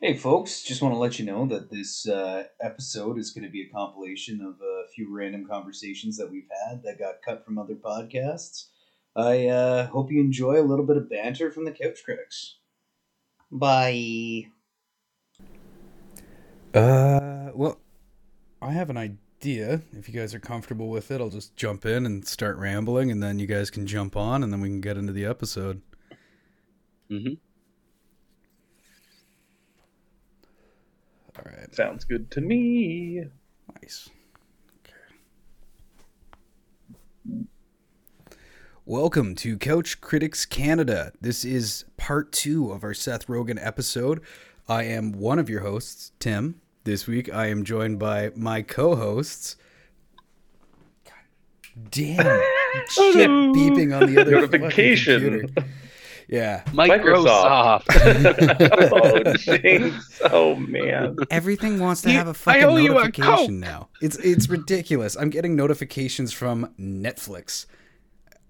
Hey, folks, just want to let you know that this uh, episode is going to be a compilation of a few random conversations that we've had that got cut from other podcasts. I uh, hope you enjoy a little bit of banter from the Couch Critics. Bye. Uh, well, I have an idea. If you guys are comfortable with it, I'll just jump in and start rambling, and then you guys can jump on, and then we can get into the episode. Mm-hmm. All right. Sounds good to me. Nice. Okay. Welcome to Couch Critics Canada. This is part two of our Seth Rogen episode. I am one of your hosts, Tim. This week I am joined by my co hosts. Damn. Shit beeping on the other Notification. computer. Yeah. Microsoft. oh. Oh, man. Everything wants to have a I fucking owe you a notification now. It's it's ridiculous. I'm getting notifications from Netflix.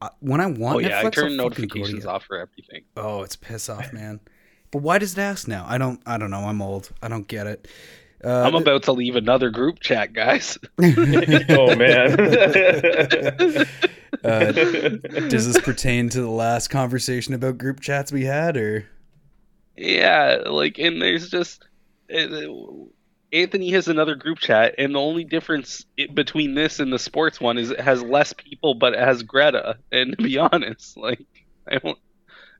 Uh, when I want oh yeah, Netflix, I turn I'll to notifications you. off for everything. Oh, it's piss off, man. but why does it ask now? I don't. I don't know. I'm old. I don't get it. Uh, I'm about to leave another group chat, guys. Oh, man. Uh, does this pertain to the last conversation about group chats we had, or yeah, like, and there's just Anthony has another group chat, and the only difference between this and the sports one is it has less people, but it has Greta. And to be honest, like, I don't.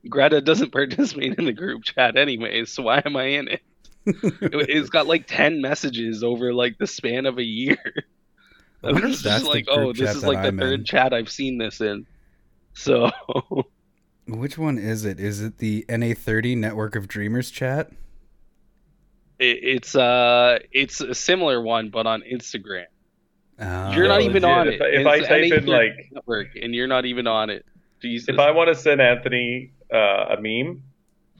Greta doesn't participate in the group chat anyways, so why am I in it? It- It's got like ten messages over like the span of a year. I wonder if that's just the like, group oh, this is like the I'm third in. chat I've seen this in. So which one is it? Is it the NA30 Network of Dreamers chat? it, it's uh it's a similar one, but on Instagram. Uh, you're not even legit. on If it. I- if I type in, like- network, and you're not even on it. Jesus. if I want to send Anthony uh, a meme,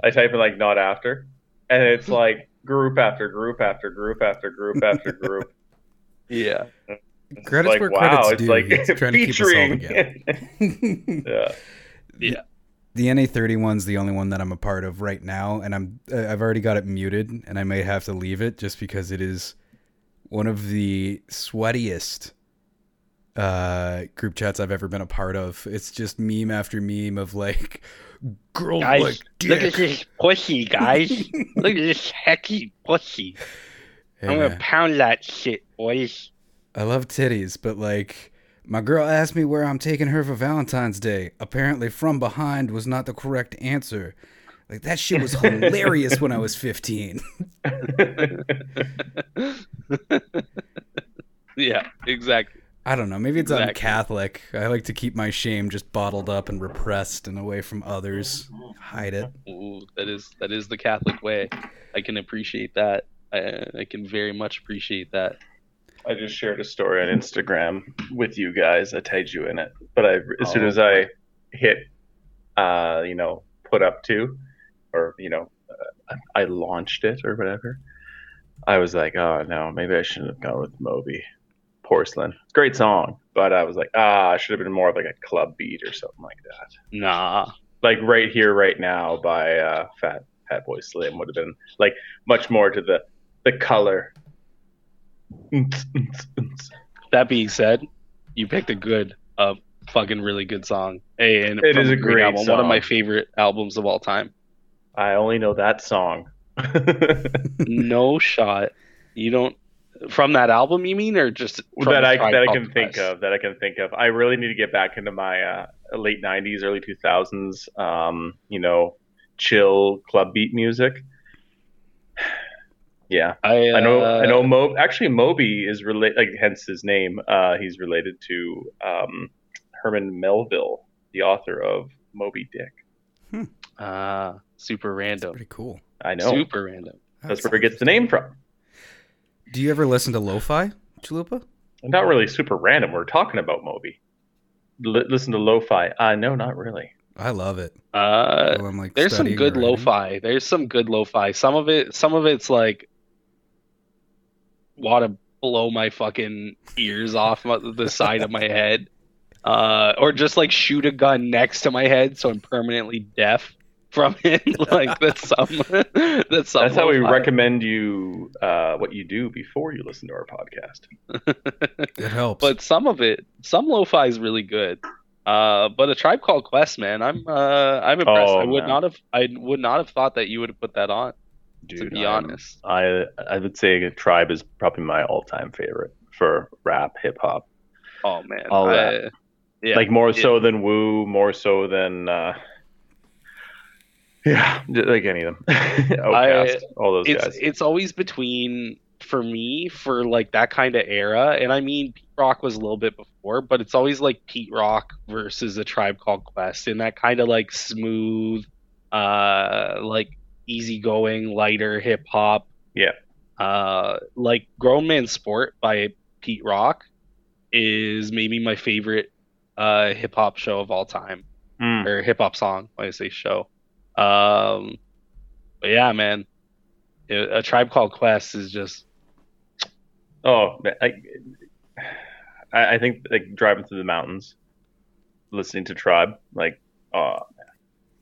I type in, like, not after. And it's like group after group after group after group after group. yeah. It's Credits like, where wow, credits it's due. like He's trying to keep us all featuring. together. yeah. Yeah. The NA30 one's the only one that I'm a part of right now, and I'm uh, I've already got it muted, and I may have to leave it just because it is one of the sweatiest uh, group chats I've ever been a part of. It's just meme after meme of like girl Guys, like look at this pussy, guys. look at this hecky pussy. Hey, I'm gonna pound that shit, boys. I love titties, but like my girl asked me where I'm taking her for Valentine's Day. Apparently, from behind was not the correct answer. Like that shit was hilarious when I was 15. yeah, exactly. I don't know. Maybe it's I'm Catholic. I like to keep my shame just bottled up and repressed and away from others. Hide it. Ooh, that is that is the Catholic way. I can appreciate that. I, I can very much appreciate that. I just shared a story on Instagram with you guys. I tagged you in it, but I as soon Oh. as I hit, uh, you know, put up to, or you know, uh, I launched it or whatever. I was like, oh no, maybe I shouldn't have gone with Moby Porcelain. Great song, but I was like, ah, I should have been more of like a club beat or something like that. Nah. Like right here, right now by uh, Fat Fat Boy Slim would have been like much more to the the color. That being said, you picked a good, uh, fucking really good song. Hey, and it is a great album, one of my favorite albums of all time. I only know that song. no shot. You don't from that album, you mean, or just that I that I can think of. That I can think of. I really need to get back into my uh, late '90s, early 2000s. Um, you know, chill club beat music. Yeah, I, I know. I know. uh, Mo actually Moby is related. Like, hence his name. Uh, he's related to um, Herman Melville, the author of Moby Dick. Ah, super random. Pretty cool. I know. Super random. That's where he gets the name from. Do you ever listen to lo-fi, Chalupa? Not really super random. We're talking about Moby. L- listen to lo-fi. Uh, no, not really. I love it. Uh, While I'm, like, there's some good or lo-fi. There's some good lo-fi. Some of it, some of it's like want to blow my fucking ears off the side of my head, uh, or just like shoot a gun next to my head so I'm permanently deaf. from it. like that's some that's some That's how we lo-fi. recommend you uh, what you do before you listen to our podcast. It helps. but some of it, some lo-fi is really good. Uh, but a tribe called Quest, man, I'm uh, I'm impressed. Oh, I would man. not have, I would not have thought that you would have put that on. Dude, to be I'm- honest, I I would say Tribe is probably my all-time favorite for rap, hip hop. oh man, All I- that. yeah, like more it- so than Woo, more so than uh, yeah, like any of them. Outkast, all those it's guys. it's always between for me for like that kind of era and i mean pete rock was a little bit before but it's always like pete rock versus a tribe called quest in that kind of like smooth uh like easygoing lighter hip hop Yeah. uh like grown man sport by pete rock is maybe my favorite uh hip hop show of all time Mm. or hip hop song when I say show. Um, but yeah, man, a, tribe called Quest is just Oh, I, I I think like driving through the mountains, listening to Tribe, like oh,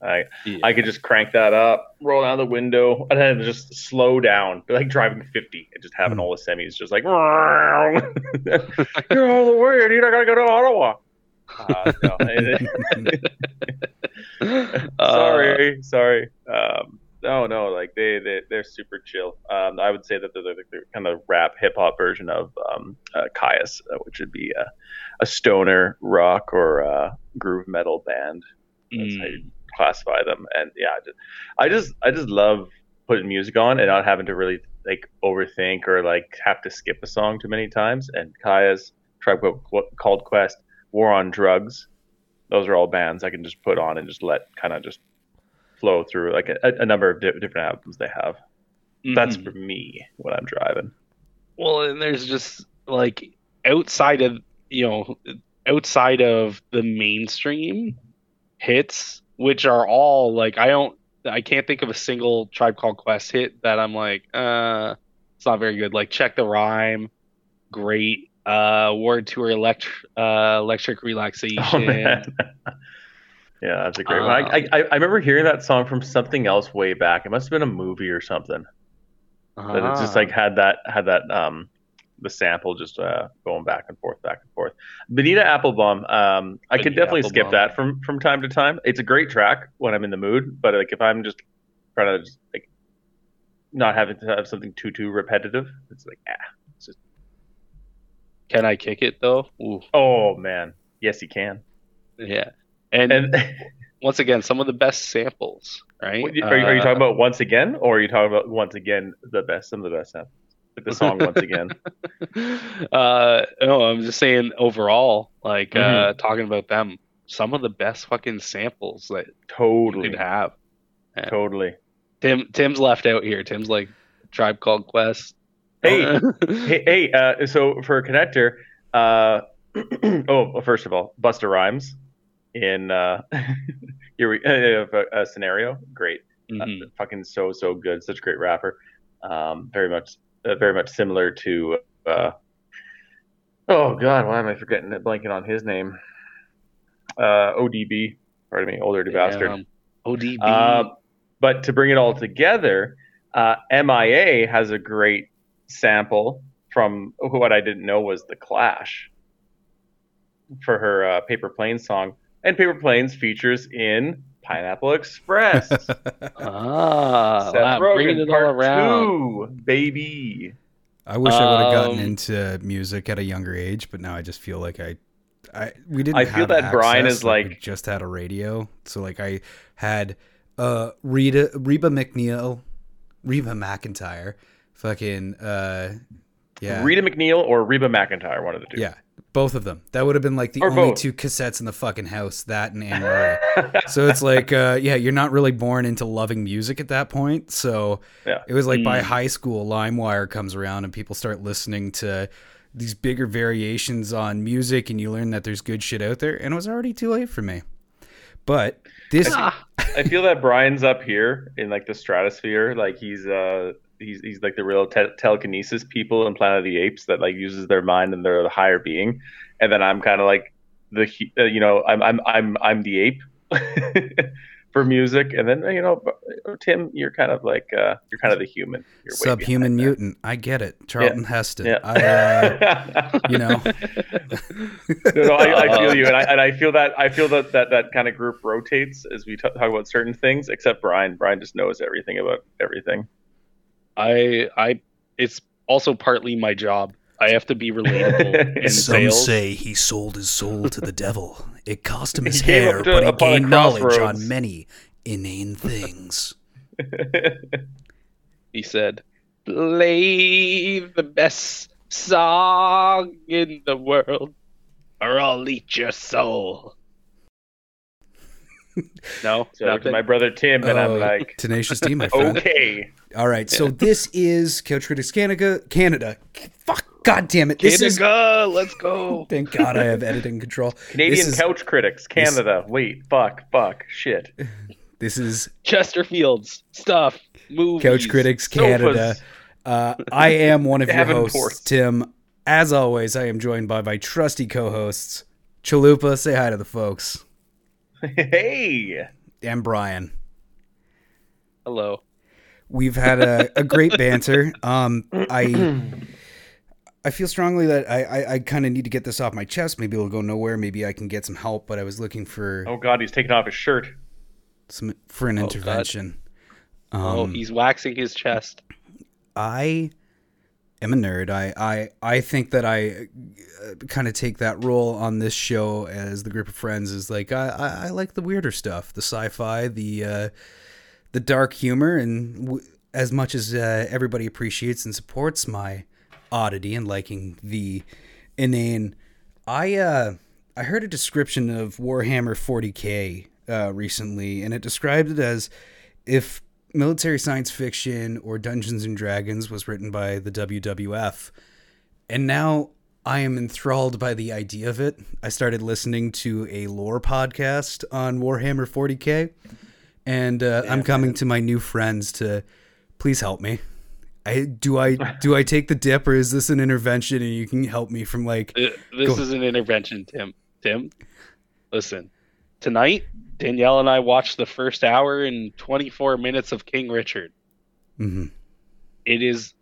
I I could just crank that up, roll down the window, and then just slow down, like driving 50 and just having Hmm. all the semis just like, you're all the way, dude. I gotta go to Ottawa. Uh, no, uh, sorry, sorry. Um, no, no, like they they they're super chill. Um, I would say that they're the, the kind of rap hip hop version of um, uh, Kyuss, uh, which would be a, a stoner rock or uh, groove metal band. That's how you classify them. And yeah, I just, I just love putting music on and not having to really like overthink or like have to skip a song too many times. And Kyuss Tribe Called- Quest, War on Drugs, those are all bands I can just put on and just let kind of just flow through like a, a number of di- different albums they have. That's Mhm. for me when I'm driving. well, and there's just like outside of you know outside of the mainstream hits, which are all like I don't I can't think of a single Tribe Called Quest hit that I'm like, uh, it's not very good. Like Check the Rhyme, great. Uh, Ward Tour Elect- uh, Electric Relaxation. Oh man. yeah, that's a great one. I, Um, I I remember hearing that song from something else way back. It must have been a movie or something. That it just Ah. like had that had that um the sample just uh, going back and forth, back and forth. Bonita Applebum, um, I could definitely skip that from from time to time. It's a great track when I'm in the mood, but like if I'm just trying to just like not having to have something too too repetitive, it's like ah. just. Can I kick it though? Ooh, Oh man, yes you can. yeah. And, And once again, some of the best samples, right? Are, you- are you Uh, talking about once again, or are you talking about once again the best, some of the best samples? The song once again. uh, no, I'm just saying overall, like uh, Mm-hmm. talking about them, some of the best fucking samples that you Totally, could have. totally. Tim, Tim's left out here. Tim's like Tribe Called Quest. Hey, hey, hey. Uh, so for a connector, uh, oh, well, first of all, Busta Rhymes in uh, here we uh, a, a scenario. Great, uh, Mhm. fucking so so good. Such a great rapper. Um, very much, uh, very much similar to. Uh, oh God, why am I forgetting it? Blanking on his name. Uh, ODB. Pardon me, older bastard. Damn. ODB. Uh, but to bring it all together, uh, MIA has a great sample from what I didn't know was the Clash for her uh, Paper Planes song, and Paper Planes features in Pineapple Express. ah, Seth wow, Rogen, bringing it all part around. two, baby. I wish I would have gotten Um, into music at a younger age, but now I just feel like I, I we didn't. I feel have that Brian access, is we like- just had a radio, so like I had uh Rita Reba McNeil, Reba McEntire, fucking uh yeah Rita MacNeil or Reba McEntire, one of the two. yeah both of them. That would have been like the Or only both. two cassettes in the fucking house. That and Anne Murray. so it's like uh yeah you're not really born into loving music at that point so Yeah. it was like by Mm. high school limewire comes around and people start listening to these bigger variations on music and you learn that there's good shit out there and it was already too late for me but this Ah, I feel that Brian's up here in like the stratosphere, like he's uh he's he's like the real te- telekinesis people in Planet of the Apes that like uses their mind and they're the higher being, and then I'm kind of like the uh, you know I'm I'm I'm I'm the ape, for music, and then you know, Tim, you're kind of like uh, you're kind of the human. You're Subhuman behind that. mutant. I get it. Charlton Heston. Yeah. I, uh, you know. no, no, I, I feel you, and I, and I feel that I feel that that, that kind of group rotates as we t- talk about certain things. Except Brian, Brian just knows everything about everything. I I it's also partly my job. I have to be relatable in sales. Say he sold his soul to the devil. It cost him his He hair, to- but he gained knowledge on many inane things. He said, "Play the best song in the world, or I'll eat your soul." no, so to my brother Tim, and I'm Oh, like, Tenacious D, my friend. okay, All right, so this is Couch Critics Canada. Canada. Fuck, god damn it. This is. Canada, let's go. Thank God I have editing control. Canadian this is, couch critics, Canada. Wait, fuck, fuck, shit. This is Chesterfields stuff, movies. Couch Critics. Canada. Uh, I am one of your Davenports. hosts, Tim. As always, I am joined by my trusty co-hosts, Chalupa. Say hi to the folks, Hey, and Brian. Hello. We've had a, a great banter. Um, I I feel strongly that I I, I kind of need to get this off my chest. Maybe it'll go nowhere. Maybe I can get some help. But I was looking for oh god, he's taking off his shirt. some for an Oh, God. intervention. oh, Um, he's waxing his chest. I am a nerd. I I I think that I uh, kind of take that role on this show as the group of friends is like I I, I like the weirder stuff, the sci-fi, the uh, the dark humor, and w- as much as uh, everybody appreciates and supports my oddity and liking the inane, I uh I heard a description of Warhammer 40k uh, recently, and it described it as if military science fiction or Dungeons and Dragons was written by the WWF. And now I am enthralled by the idea of it. I started listening to a lore podcast on Warhammer 40K, and uh, I'm coming to my new friends to please help me. I do I do I take the dip or is this an intervention and you can help me from like Th- This Go. is an intervention, Tim. Tim, listen. Tonight, Danielle and I watched the first hour and 24 minutes of King Richard. mhm. It is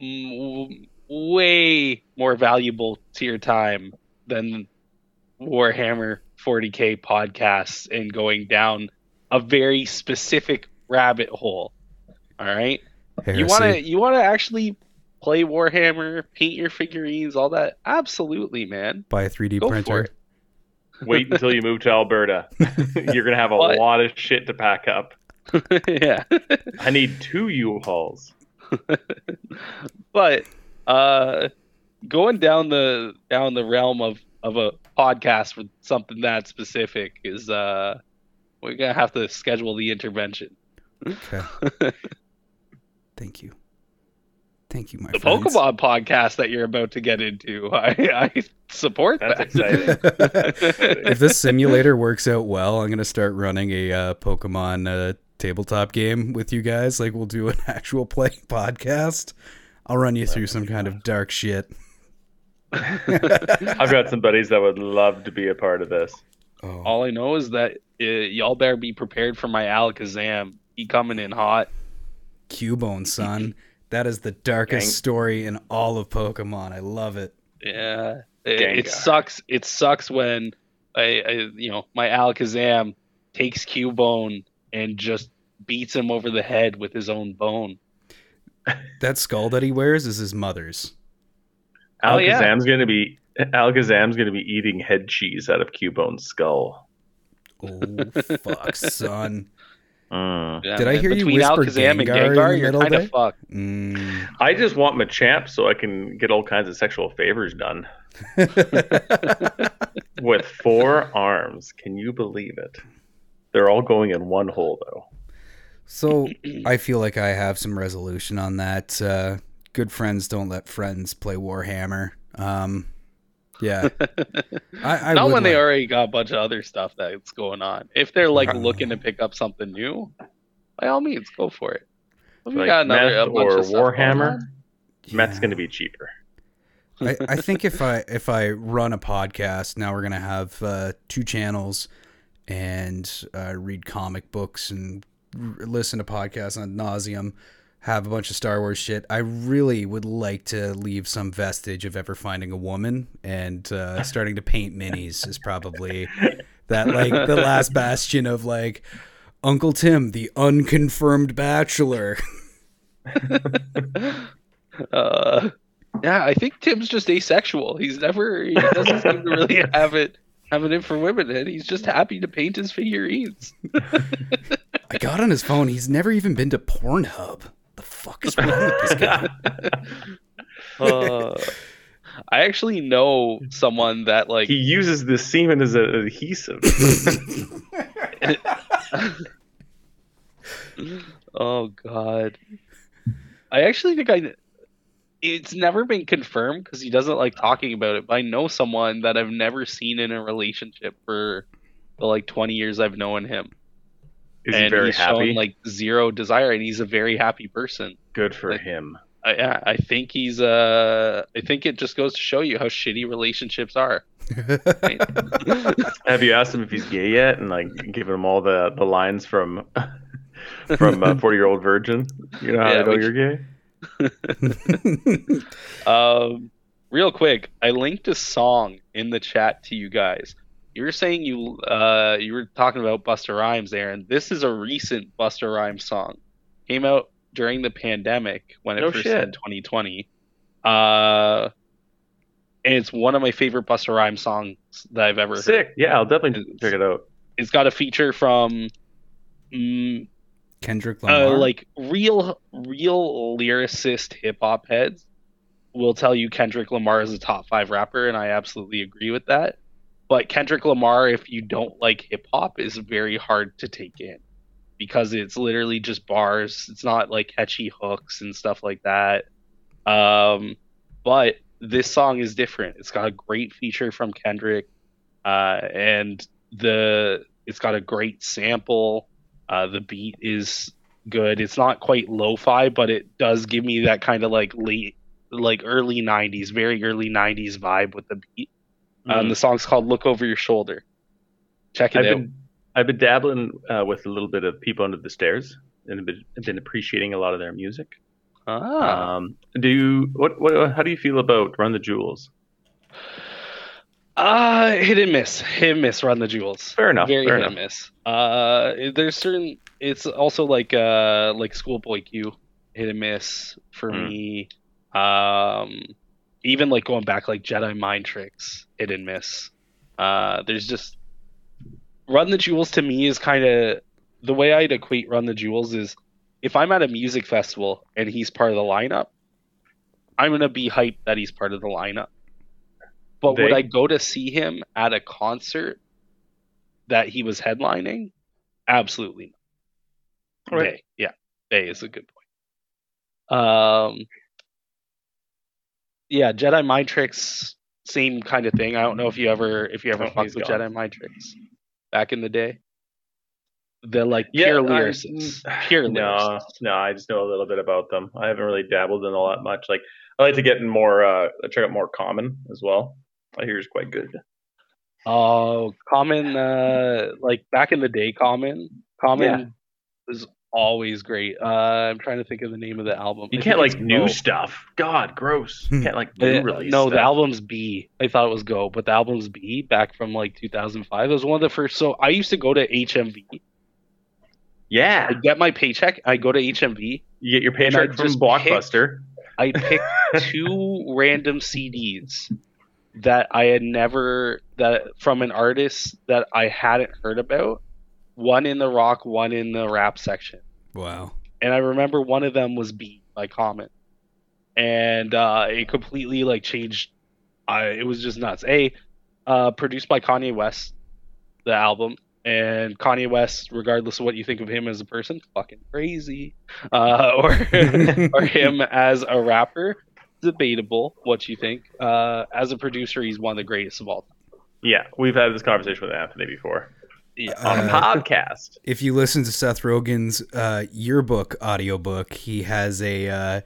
m- way more valuable to your time than Warhammer 40k podcasts and going down a very specific rabbit hole. All right? You want to you want to actually play Warhammer, paint your figurines, all that? Absolutely, man. buy a 3D Go printer. It. Wait until you move to Alberta. You're gonna have a What? lot of shit to pack up. yeah. I need two U-Hauls. but uh going down the down the realm of of a podcast with something that specific is uh we're gonna have to schedule the intervention Okay. Thank you. Thank you, my the friends. pokemon podcast that you're about to get into i i support That's that if this simulator works out well, I'm gonna start running a uh, Pokemon uh, tabletop game with you guys. Like we'll do an actual play podcast. I'll run you through some kind of dark shit. I've got some buddies that would love to be a part of this. Oh, all i know is that uh, y'all better be prepared for my alakazam he coming in hot Cubone, son. That is the darkest Gang- story in all of Pokemon. I love it. Yeah, it, it sucks. It sucks when I, I, you know, my Alakazam takes Cubone and just beats him over the head with his own bone. That skull that he wears is his mother's. Oh, yeah. Alakazam's gonna be Alakazam's gonna be eating head cheese out of Cubone's skull. Oh fuck, son. Mm. Yeah, Did I man, hear you between whisper Alakazam and Gengar in Gengar, the you're kind of fucked. Mm. I just want Machamp so I can get all kinds of sexual favors done with four arms. Can you believe it? They're all going in one hole though. So I feel like I have some resolution on that. Uh, good friends don't let friends play Warhammer. Um, yeah, I, I Not would when they already got a bunch of other stuff that's going on. If they're like Uh. looking to pick up something new, by all means, go for it. We Like got another a bunch or of stuff going Warhammer. on. Met's Yeah. gonna be cheaper. I, I think if I if I run a podcast now, we're gonna have uh, two channels, and uh, read comic books and r- listen to podcasts on nauseum. Have a bunch of Star Wars shit. I really would like to leave some vestige of ever finding a woman, and uh, starting to paint minis is probably that like the last bastion of like Uncle Tim, the unconfirmed bachelor. uh, yeah, I think Tim's just asexual. He's never he doesn't seem to really have it have it in for women, and he's just happy to paint his figurines. I got on his phone. He's never even been to Pornhub. The fuck is wrong with this guy? Uh, I actually know someone that like He uses the semen as an adhesive. oh god. I actually think I it's never been confirmed because he doesn't like talking about it, but I know someone that I've never seen in a relationship for the like 20 years I've known him. Is and he very he's happy? shown like zero desire and he's a very happy person. Good for like- him. I I I think he's uh I think it just goes to show you how shitty relationships are. right? Have you asked him if he's gay yet, and like given him all the the lines from from uh, Forty Year Old Virgin? You know how Yeah, to know we you're gay. Um, real quick, I linked a song in the chat to you guys. You were saying you uh you were talking about Busta Rhymes, Aaron. This is a recent Busta Rhymes song. Came out during the pandemic when it No first shit. hit 2020. Uh, and it's one of my favorite Busta Rhymes songs that I've ever heard. Sick. Yeah, I'll definitely It's- check it out. It's got a feature from mm, Kendrick Lamar. uh, like real real lyricist hip hop heads will tell you Kendrick Lamar is a top five rapper, and I absolutely agree with that. But Kendrick Lamar, if you don't like hip hop, is very hard to take in because it's literally just bars. It's not like catchy hooks and stuff like that. Um, but this song is different. It's got a great feature from Kendrick, uh, and the it's got a great sample. Uh, the beat is good. It's not quite lo-fi, but it does give me that kind of like late, like early '90s, very early '90s vibe with the beat. Um, Mhm. the song's called "Look Over Your Shoulder." Check it I've out. been I've been dabbling uh, with a little bit of People Under the Stairs, and have been, been appreciating a lot of their music. Ah. Um, do you what what how do you feel about Run the Jewels? Uh, hit and miss. Hit and miss. Run the jewels. Fair enough. Very fair hit enough. and miss. Uh, there's certain. It's also like uh like Schoolboy Q. Hit and miss for Hmm. me. Um, even like going back like Jedi Mind Tricks. Hit and miss. Uh, there's just Run the Jewels to me is kind of the way I'd equate Run the Jewels is if I'm at a music festival and he's part of the lineup, I'm gonna be hyped that he's part of the lineup. But would I go to see him at a concert that he was headlining? Absolutely not. Right. Bay. Yeah, Bay is a good point. Um, yeah, Jedi Mind Tricks, same kind of thing. I don't know if you ever if you ever Oh, fucked with gone. Jedi Mind Tricks back in the day. They're like Yeah, pure I- lyricists. Pure No, lyricists. no, I just know a little bit about them. I haven't really dabbled in all that much. Like I like to get in more uh check out more common as well. I hear is quite good. Oh, Common, uh, like back in the day, Common, Common Yeah. was always great. Uh, I'm trying to think of the name of the album. You I can't like new Go. stuff. God, gross. You can't like Uh, new release. no, the album's Be. I thought it was Go, but the album's Be back from like 2005. It was one of the first. So I used to go to HMV. Yeah, I get my paycheck. I go to HMV. you get your paycheck from just Blockbuster. I pick two random CDs that I had never that from an artist that I hadn't heard about. One in the rock, one in the rap section. Wow. And I remember one of them was "Beat" by Common, and uh, it completely like changed. I it was just nuts. A uh, produced by Kanye West, the album, and Kanye West, regardless of what you think of him as a person, fucking crazy, uh, or or him as a rapper, debatable. What you think? Uh, as a producer, he's one of the greatest of all time. Yeah, we've had this conversation with Anthony before Yeah. On a Uh, podcast. if you listen to Seth Rogen's uh, yearbook audiobook, he has a uh,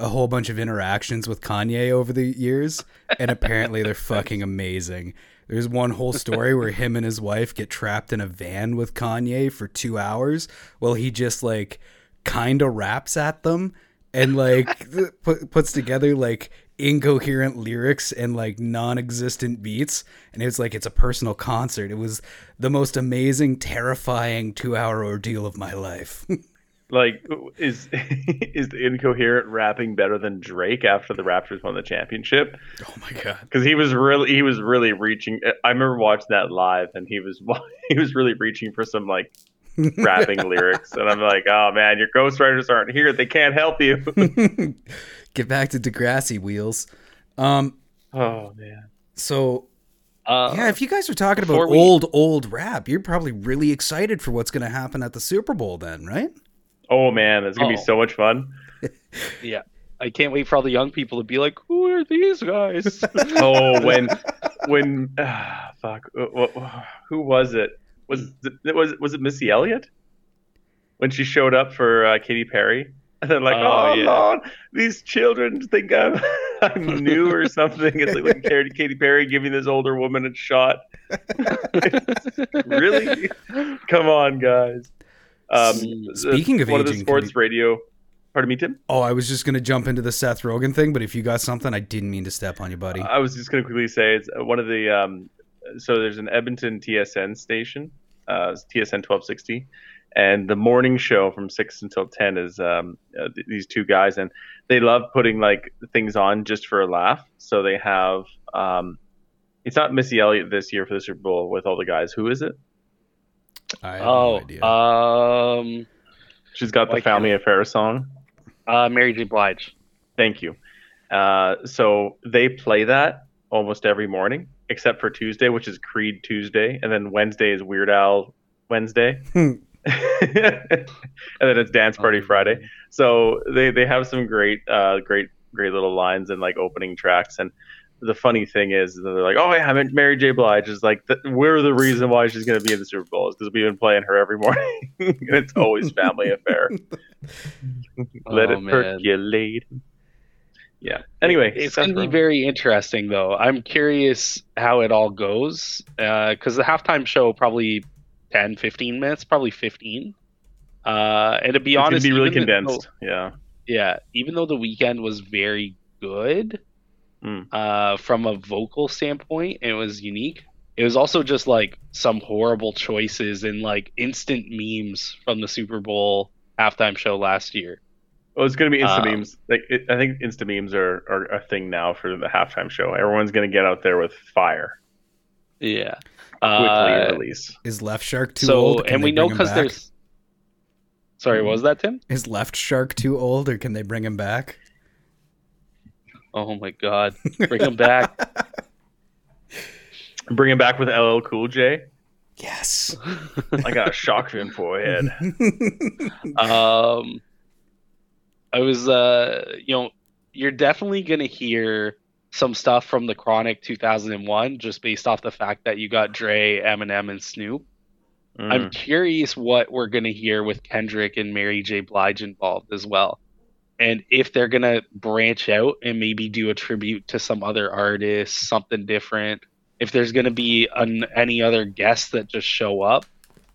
a whole bunch of interactions with Kanye over the years, and apparently they're fucking amazing. There's one whole story where him and his wife get trapped in a van with Kanye for two hours while he just like kind of raps at them and like put, puts together like incoherent lyrics and like non-existent beats and it's like it's a personal concert it was the most amazing terrifying two-hour ordeal of my life Like, is is the incoherent rapping better than Drake after the Raptors won the championship? oh my god Because he was really he was really reaching. I remember watching that live, and he was he was really reaching for some like rapping lyrics, and I'm like, oh man, your ghostwriters aren't here; they can't help you. Get back to degrassi wheels um oh man, so Uh, yeah if you guys are talking about we- old old rap you're probably really excited for what's going to happen at the super bowl then right oh man, it's gonna be Oh. so much fun. yeah. I can't wait for all the young people to be like, "Who are these guys?" Oh, when when ah, fuck, who was it? Was it was was it Missy Elliott when she showed up for uh, Katy Perry? And they're like, Oh, oh, yeah. Lord, these children think I'm, I'm new or something. It's like Katy Katy Perry giving this older woman a shot. really? Come on, guys. Um, Speaking of one of the sports can radio. Pardon me, Tim. Oh, I was just gonna jump into the Seth Rogen thing, but if you got something, I didn't mean to step on you, buddy. I was just going to quickly say it's uh, one of the um, so there's an Edmonton TSN station, uh, TSN 1260, and the morning show from six until ten is um, uh, th- these two guys, and they love putting like things on just for a laugh. So they have um, it's not Missy Elliott this year for the Super Bowl with all the guys. Who is it? I have oh, no idea. um, She's got the Like- Family Affair song. uh, Mary J. Blige. Thank you. Uh, so they play that almost every morning, except for Tuesday, which is Creed Tuesday, and then Wednesday is Weird Al Wednesday, and then it's Dance Party Friday. So they they have some great uh, great great little lines and like opening tracks. And the funny thing is, they're like, "Oh yeah, Mary J. Blige is like th- we're the reason why she's going to be in the Super Bowl is because we've been playing her every morning, and it's always family affair." Let Oh, it percolate. Yeah. Anyway, it's going to be very interesting, though. I'm curious how it all goes because the halftime show probably 10, 15 minutes, probably 15. Uh, and to be it's honest, be really even though- condensed. yeah. yeah, even though the Weeknd was very good Mm. uh, from a vocal standpoint, it was unique. It was also just like some horrible choices and like instant memes from the Super Bowl halftime show last year. Well, it's gonna be Insta Um, memes. Like it, I think Insta memes are, are a thing now for the halftime show. Everyone's gonna get out there with fire. Yeah. Quickly Uh, release. Is Left Shark too so, old? Can and we know because back? there's. Sorry, what was that, Tim? Is Left Shark too old, or can they bring him back? Oh my God, bring him back. Bring him back with LL Cool J. Yes. I got a shock to your forehead. um, I was, uh, you know, you're definitely gonna hear some stuff from the Chronic 2001, just based off the fact that you got Dre, Eminem, and Snoop. I'm Mm. curious what we're gonna hear with Kendrick and Mary J. Blige involved as well, and if they're gonna branch out and maybe do a tribute to some other artists, something different. If there's gonna be an, any other guests that just show up,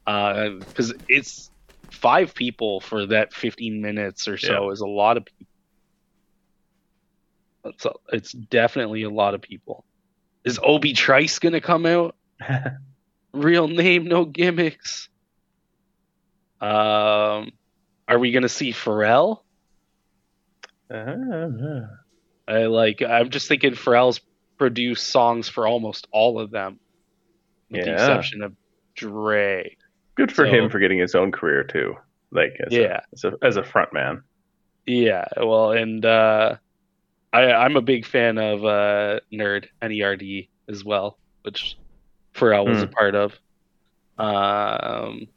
because it's five people for that 15 minutes or so is a lot of people. It's, a, it's definitely a lot of people. Is Obi Trice gonna come out? Real name, no gimmicks. Um, are we gonna see Pharrell? Uh, I like. I'm just thinking Pharrell's produced songs for almost all of them, with the exception of Dre. Good for So- him for getting his own career too. Like as Yeah. a, as a as a front man. Yeah, well, and uh, I, I'm a big fan of uh, Nerd Nerd as well, which Pharrell was a part of. Um,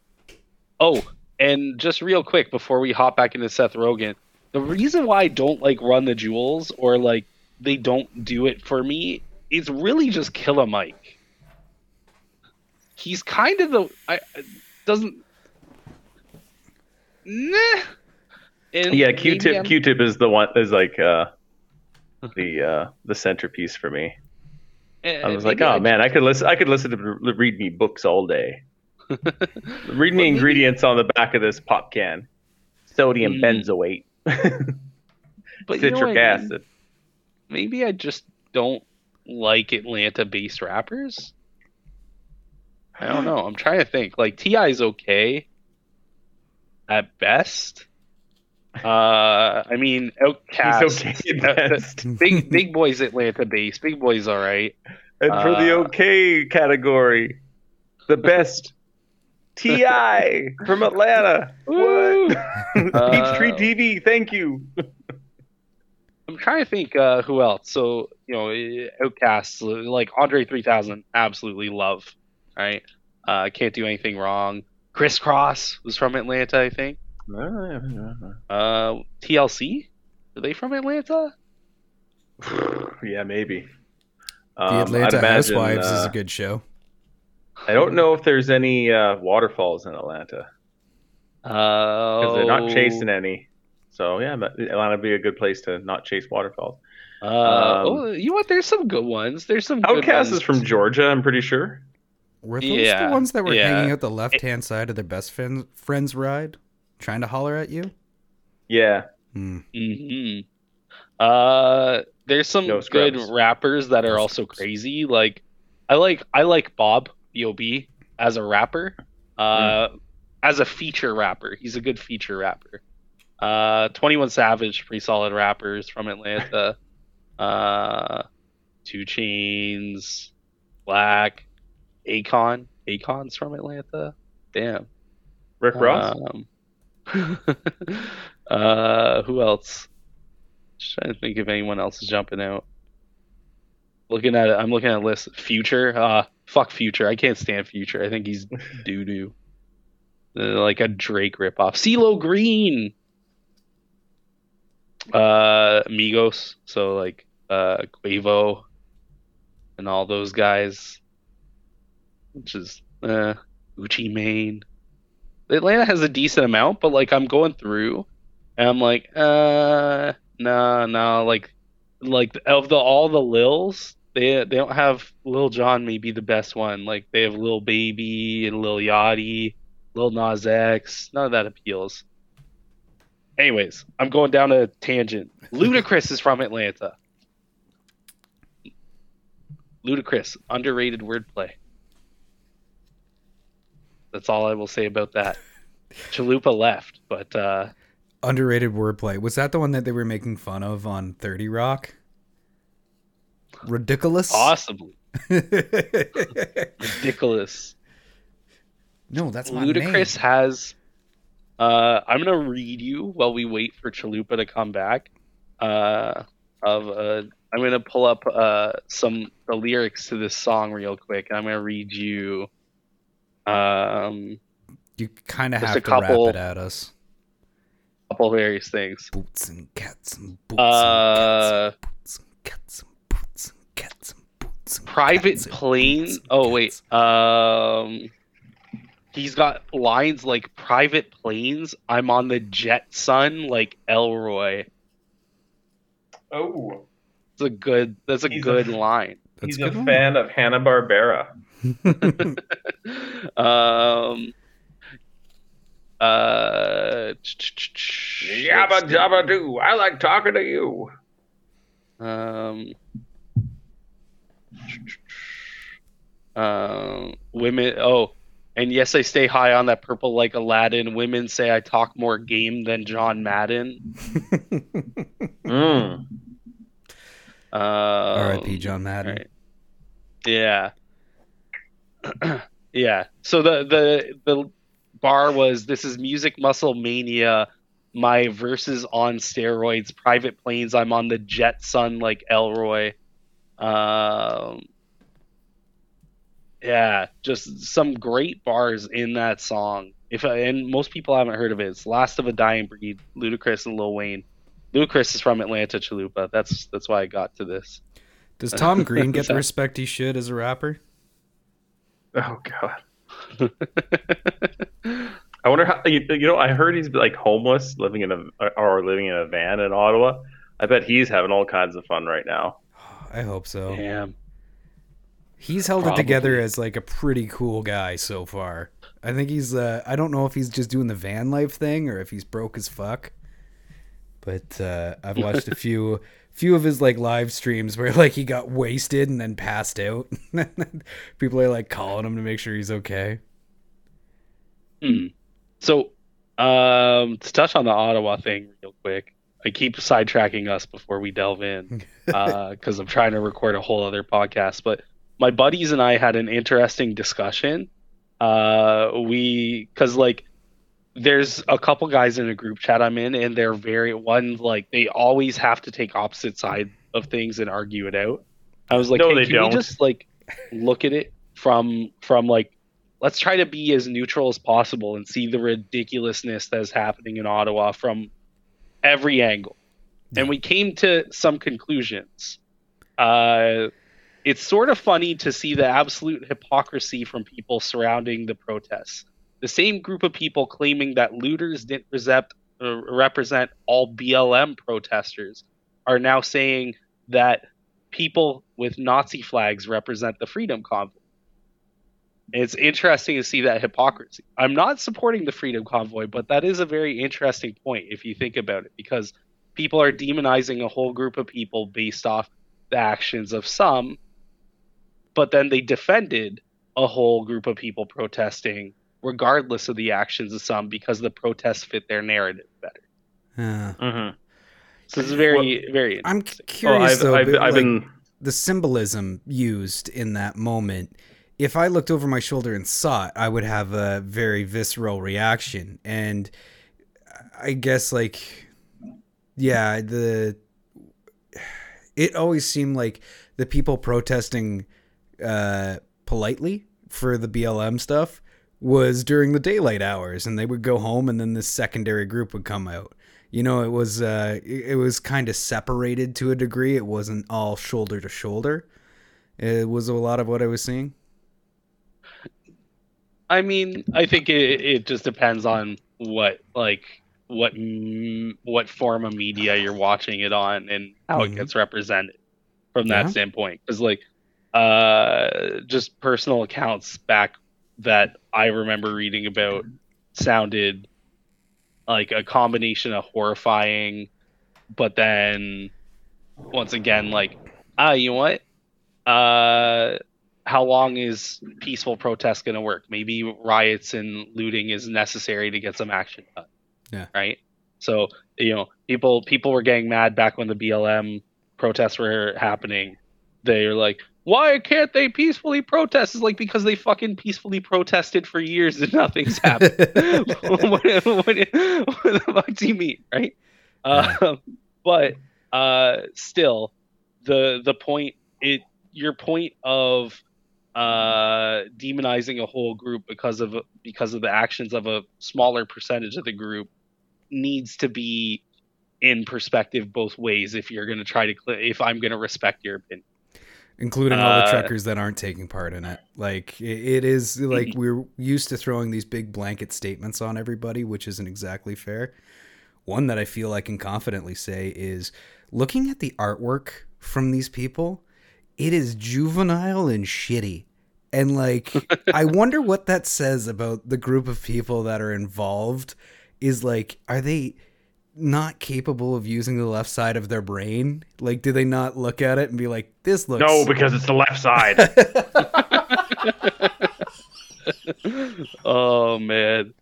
oh, and just real quick before we hop back into Seth Rogen, the reason why I don't like Run the Jewels or like they don't do it for me is really just Killer Mike. He's kind of the I doesn't. Nah. And Yeah, Q-tip Q-tip is the one is like uh the uh the centerpiece for me. I was like, oh I man, I could listen. I could listen to read me books all day. Read me ingredients on the back of this pop can: sodium Mm. benzoate, But you know citric I mean? acid. Maybe I just don't like Atlanta-based rappers. I don't know. I'm trying to think. Like T.I. is okay at best. Uh, I mean, Outkast. He's okay uh, best. Big Big Boi's Atlanta base. Big Boi's all right. and for the uh, okay category, the best T.I. from Atlanta. Woo! What? Uh, Peachtree TV, thank you. I'm trying to think uh, who else. So you know, eh, Outcasts like Andre 3000, absolutely love. Right? Uh, can't do anything wrong. Kris Kross was from Atlanta, I think. Uh, TLC, are they from Atlanta? yeah, maybe. The Um, I'd Atlanta imagine, Housewives is uh, a good show. I don't know if there's any uh, waterfalls in Atlanta Uh, because they're not chasing any. So yeah, Atlanta would be a good place to not chase waterfalls. Uh, um, oh, you know what? There's some good ones. There's some. good Outkast is from Georgia, I'm pretty sure. Were those yeah, the ones that were yeah. hanging out the left hand side of their best friend, friend's ride, trying to holler at you? Yeah, Hmm. hmm Uh, there's some No good rappers that are No also crazy. Like, I like I like Bob Bob as a rapper. Uh, as a feature rapper, he's a good feature rapper. Uh, Twenty One Savage, pretty solid rappers from Atlanta. uh, Two Chainz, Black, Akon. Akon's from Atlanta. Damn. Rick Ross. Um, uh, who else? Just trying to think if anyone else is jumping out. Looking at it, I'm looking at a list. Future, uh, fuck Future. I can't stand Future. I think he's doo doo. like a Drake ripoff. CeeLo Green. Uh, Migos. So like uh, Quavo, and all those guys. Which is uh, Gucci Mane. Atlanta has a decent amount, but like I'm going through, and I'm like, uh, nah, nah, like, like of the all the Lils, they they don't have Lil Jon maybe the best one. Like they have Lil Baby and Lil Yachty, Lil Nas X. None of that appeals. Anyways, I'm going down a tangent. Ludacris is from Atlanta. Ludacris, underrated wordplay. That's all I will say about that. Chalupa left, but uh, Underrated wordplay. Was that the one that they were making fun of on 30 Rock? Ridiculous? possibly ridiculous. no, that's my Ludacris has. Uh, I'm gonna read you while we wait for Chalupa to come back. Uh, of uh, I'm gonna pull up uh some the lyrics to this song real quick, and I'm gonna read you. Um, You kind of have to couple- rap it at us. couple various things. Boots and cats and boots Uh, and cats and boots and cats and boots and cats and boots and private cats and plane. boots and Oh wait. cats. Um, he's got lines like private planes. I'm on the jet sun like Elroy. Oh, That's a good. That's a He's a- good line. That's he's a a good one. fan of Hanna Barbera. um. Uh. Yabba dabba doo. I like talking to you. Um. Um. Women. Oh. And yes, I stay high on that purple like Aladdin. Women say I talk more game than John Madden. Mm. Um, R.I.P. John Madden. right. Yeah. yeah. So the the the bar was this is music muscle mania. My verses on steroids, private planes. I'm on the jet sun like Elroy. Um, yeah, just some great bars in that song. If and most people haven't heard of it. It's "Last of a Dying Breed," Ludacris and Lil Wayne. Ludacris is from Atlanta, Chalupa. That's that's why I got to this. Does Tom Green get the respect he should as a rapper? Oh god. I wonder how you, you know. I heard he's like homeless, living in a or living in a van in Ottawa. I bet he's having all kinds of fun right now. I hope so. Damn. He's held Probably. it together as like a pretty cool guy so far. I think he's. Uh, I don't know if he's just doing the van life thing or if he's broke as fuck. But uh, I've watched a few few of his like live streams where like he got wasted and then passed out. People are like calling him to make sure he's okay. Hmm. So, um, to touch on the Ottawa thing real quick, I keep sidetracking us before we delve in because I'm trying to record a whole other podcast. But my buddies and I had an interesting discussion. Uh, we because like there's a couple guys in a group chat I'm in, and they're very one like they always have to take opposite side of things and argue it out. I was like, No, hey, they can don't. we just like look at it from from like let's try to be as neutral as possible and see the ridiculousness that is happening in Ottawa from every angle. And we came to some conclusions. Uh, it's sort of funny to see the absolute hypocrisy from people surrounding the protests. The same group of people claiming that looters didn't represent, uh, represent all BLM protesters are now saying that people with Nazi flags represent the Freedom Convoy. It's interesting to see that hypocrisy. I'm not supporting the Freedom Convoy, but that is a very interesting point if you think about it, because people are demonizing a whole group of people based off the actions of some, but then they defended a whole group of people protesting regardless of the actions of some because the protests fit their narrative better. Uh, Mm-hmm. So it's very, very. I'm c- Oh, curious I've, though. I've, I've like, been. the symbolism used in that moment if i looked over my shoulder and saw it i would have a very visceral reaction and i guess like yeah the it always seemed like the people protesting uh politely for the blm stuff was during the daylight hours and they would go home and then this secondary group would come out you know it was uh it was kind of separated to a degree it wasn't all shoulder to shoulder it was a lot of what i was seeing I mean, I think it, it just depends on what like what what form of media you're watching it on and how Mhm. it gets represented from that Yeah. standpoint. Because like, uh, just personal accounts back that I remember reading about sounded like a combination of horrifying, but then once again like, ah, you know what? Uh, how long is peaceful protest going to work? Maybe riots and looting is necessary to get some action done. Yeah. Right. So you know, people people were getting mad back when the BLM protests were happening. They're like, why can't they peacefully protest? It's like because they fucking peacefully protested for years and nothing's happened. what, what, what the fuck do you mean, right? Um, but uh, still, the the point it your point of uh, demonizing a whole group because of because of the actions of a smaller percentage of the group needs to be in perspective both ways. If you're going to try to, if I'm going to respect your opinion. Including all the Uh, truckers that aren't taking part in it. Like it, it is like we're used to throwing these big blanket statements on everybody, which isn't exactly fair. One that I feel I can confidently say is looking at the artwork from these people, it is juvenile and shitty. And like I wonder what that says about the group of people that are involved is like are they not capable of using the left side of their brain? Like, do they not look at it and be like, "This looks No, because it's the left side. oh man,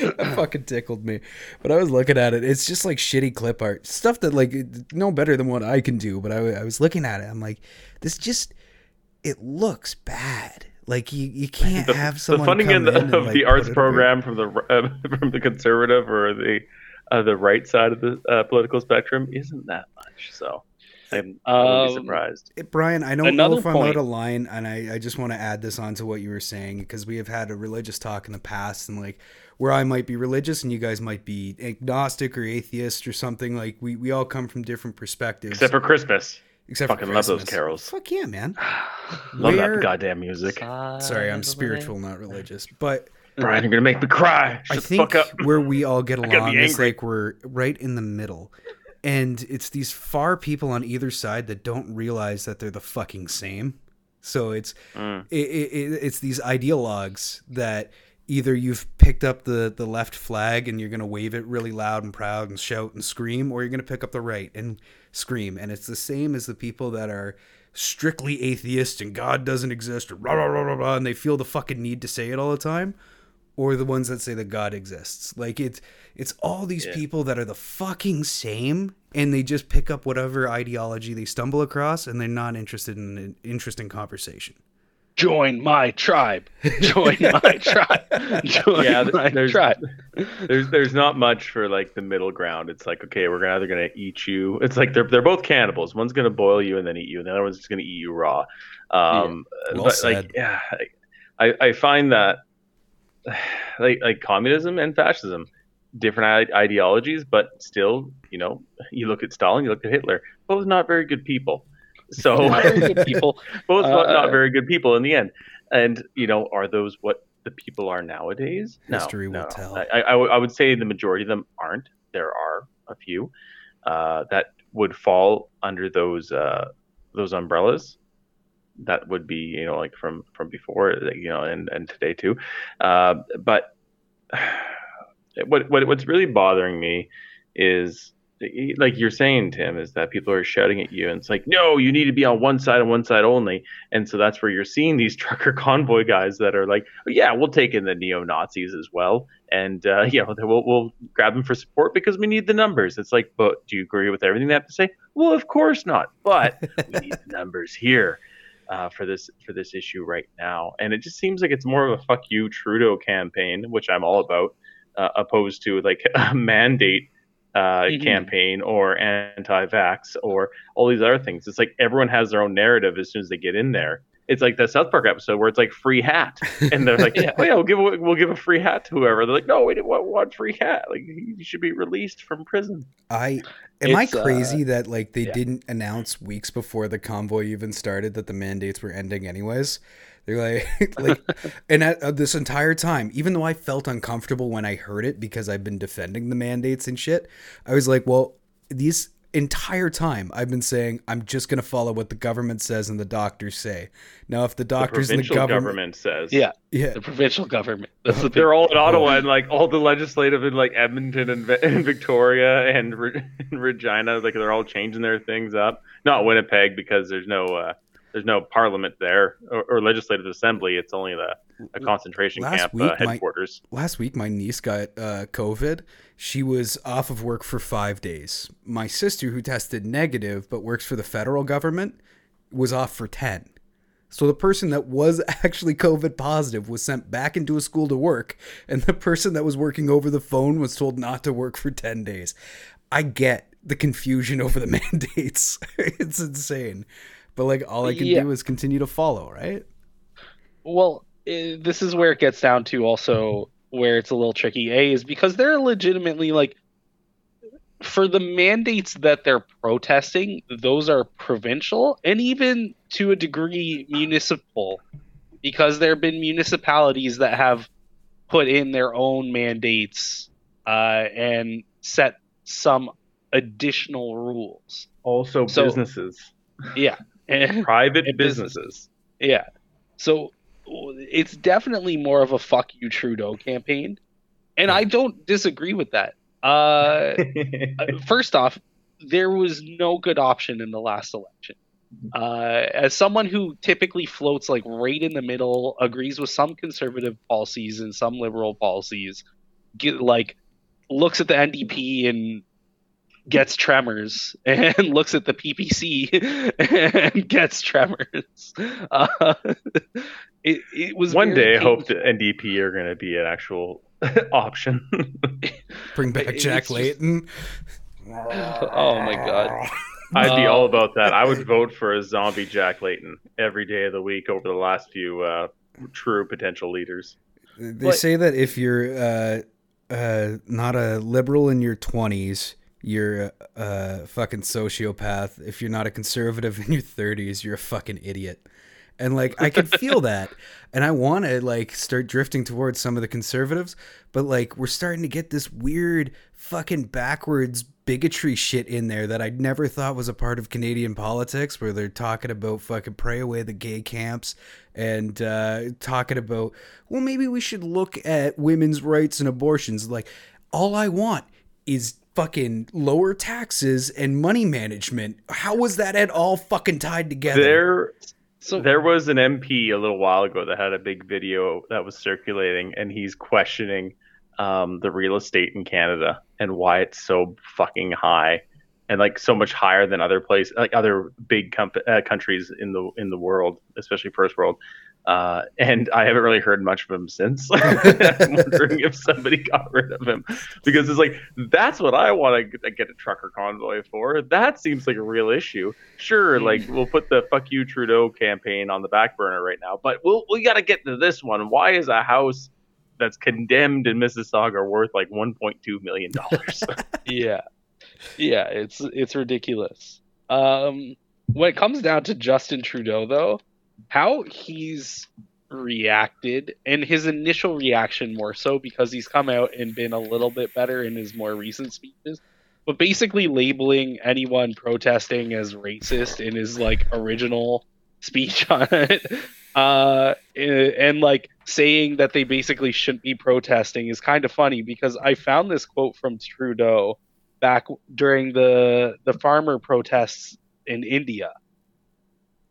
that fucking tickled me. But I was looking at it. It's just like shitty clip art stuff that like no better than what I can do. But I, I was looking at it. I'm like, this just it looks bad. Like you, you can't the, have the someone funding come in the, in and, of like, the arts program from the uh, from the conservative or the uh, the right side of the uh, political spectrum isn't that much. So I'm wouldn't be Um, surprised. It, Brian, I don't Another know if I'm point- out of line, and I, I just want to add this on to what you were saying because we have had a religious talk in the past, and like where I might be religious and you guys might be agnostic or atheist or something. Like we, we all come from different perspectives. Except for Christmas. except fucking for love those carols. Fuck yeah, man. Love Where- that goddamn music. Sorry, I'm spiritual, not religious, but Brian, you're gonna make me cry. Shut I the think where we all get along is like we're right in the middle. And it's these far people on either side that don't realize that they're the fucking same. So it's Mm. it, it, it's these ideologues that either you've picked up the the left flag and you're going to wave it really loud and proud and shout and scream or you're going to pick up the right and scream and it's the same as the people that are strictly atheist and god doesn't exist or rah, rah, rah, rah, rah, and they feel the fucking need to say it all the time or the ones that say that god exists like it's it's all these Yeah. people that are the fucking same and they just pick up whatever ideology they stumble across and they're not interested in an interesting conversation Join my tribe. Join my tribe. Join Yeah, my there's tribe. there's there's not much for like the middle ground. It's like okay, we're gonna either gonna eat you. It's like they're they're both cannibals. One's gonna boil you and then eat you, and the other one's just gonna eat you raw. Um, Well but said. like yeah, I I find that like like communism and fascism, different ideologies, but still, you know, you look at Stalin, you look at Hitler, both not very good people. So Not very good people. both not, Uh, not very good people in the end. And you know, are those what the people are nowadays? History no, will no. tell. I, I, I would- would say the majority of them aren't. There are a few uh, that would fall under those uh, those umbrellas. That would be you know like from from before you know and and today too. Uh, but what what what's really bothering me is like you're saying tim is that people are shouting at you and it's like no you need to be on one side and one side only. And so that's where you're seeing these trucker convoy guys that are like oh, yeah we'll take in the neo-nazis as well. And uh, you know we'll, we'll grab them for support because we need the numbers. It's like but do you agree with everything they have to say? Well of course not but we need the numbers here uh, for this for this issue right now and it just seems like it's more of a fuck you trudeau campaign which i'm all about uh, opposed to like a mandate uh, Mhm. campaign or anti-vax or all these other things. It's like everyone has their own narrative as soon as they get in there. It's like the South Park episode where it's like free hat, and they're like, Yeah. "Oh yeah, we'll give a, we'll give a free hat to whoever." They're like, "No, we didn't want, want free hat. Like you should be released from prison." I am I It's, uh, crazy that like they yeah. didn't announce weeks before the convoy even started that the mandates were ending anyways. They're like like and at, uh, this entire time, even though I felt uncomfortable when I heard it because I've been defending the mandates and shit, I was like, well, these entire time I've been saying I'm just going to follow what the government says and the doctors say. Now if the The doctors and the provincial government, government says, Yeah. yeah, The provincial government. That's the big They're all in Ottawa and like all the legislative in like Edmonton and, and Victoria and, Re- and Regina, like they're all changing their things up. Not Winnipeg because there's no uh, there's no parliament there or, or legislative assembly. It's only the a concentration Last camp week, uh, my- headquarters. last week my niece got uh, covid. She was off of work for five days. My sister who tested negative but works for the federal government was off for 10 so the person that was actually covid positive was sent back into a school to work and the person that was working over the phone was told not to work for 10 days. I get the confusion over the mandates. It's insane but like all i can Yeah. do is continue to follow right Well, eh, this is where it gets down to also where it's a little tricky. A is because they're legitimately like for the mandates that they're protesting, those are provincial and even to a degree municipal because there have been municipalities that have put in their own mandates uh, and set some additional rules. Also So- businesses, Yeah. And- private and businesses. businesses. Yeah. So it's definitely more of a fuck you Trudeau campaign. And I don't disagree with that. Uh, uh, first off, there was no good option in the last election. Uh, as someone who typically floats like right in the middle, agrees with some conservative policies and some liberal policies, get like looks at the NDP and gets tremors, and looks at the PPC and gets tremors. Uh, it, it was One very day, I hope painful. the NDP are going to be an actual option. bring back It's jack just- layton Oh my god. I'd be Uh, all about that. I would vote for a zombie Jack Layton every day of the week over the last few uh, true potential leaders. They But- say that if you're uh, uh, not a liberal in your 20s, you're a, fucking sociopath. If you're not a conservative in your 30s, you're a fucking idiot. and like I can feel that, and I want to like start drifting towards some of the conservatives, but like we're starting to get this weird fucking backwards bigotry shit in there that I never thought was a part of Canadian politics, where they're talking about fucking pray away the gay camps and uh, talking about, well, maybe we should look at women's rights and abortions. Like, all I want is fucking lower taxes and money management. How was that at all fucking tied together? There, So there was an MP a little while ago that had a big video that was circulating, and he's questioning um, the real estate in Canada and why it's so fucking high, and like so much higher than other places, like other big com- uh, countries in the in the world, especially first world. Uh, and I haven't really heard much of him since. I'm wondering if somebody got rid of him because it's like that's what I want to get a trucker convoy for. That seems like a real issue. Sure, like we'll put the "fuck you Trudeau" campaign on the back burner right now, but we'll we got to get to this one. Why is a house that's condemned in Mississauga worth like 1.2 million dollars? yeah yeah it's it's ridiculous um when it comes down to justin trudeau though how he's reacted and his initial reaction more so because he's come out and been a little bit better in his more recent speeches but basically labeling anyone protesting as racist in his like original speech on it uh and, and like saying that they basically shouldn't be protesting is kind of funny because i found this quote from trudeau back during the the farmer protests in India.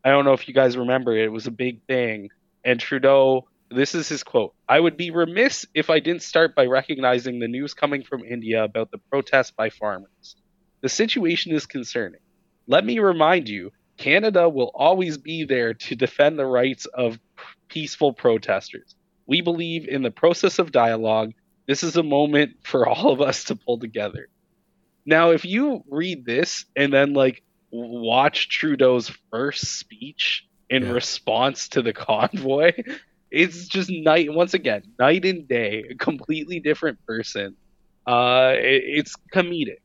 I don't know if you guys remember it, was a big thing. And Trudeau, this is his quote I would be remiss if I didn't start by recognizing the news coming from India about the protests by farmers. The situation is concerning. Let me remind you Canada will always be there to defend the rights of peaceful protesters. We believe in the process of dialogue. This is a moment for all of us to pull together. Now, if you read this and then like watch Trudeau's first speech in Yeah. response to the convoy, it's just night once again, night and day, a completely different person. Uh, it, it's comedic.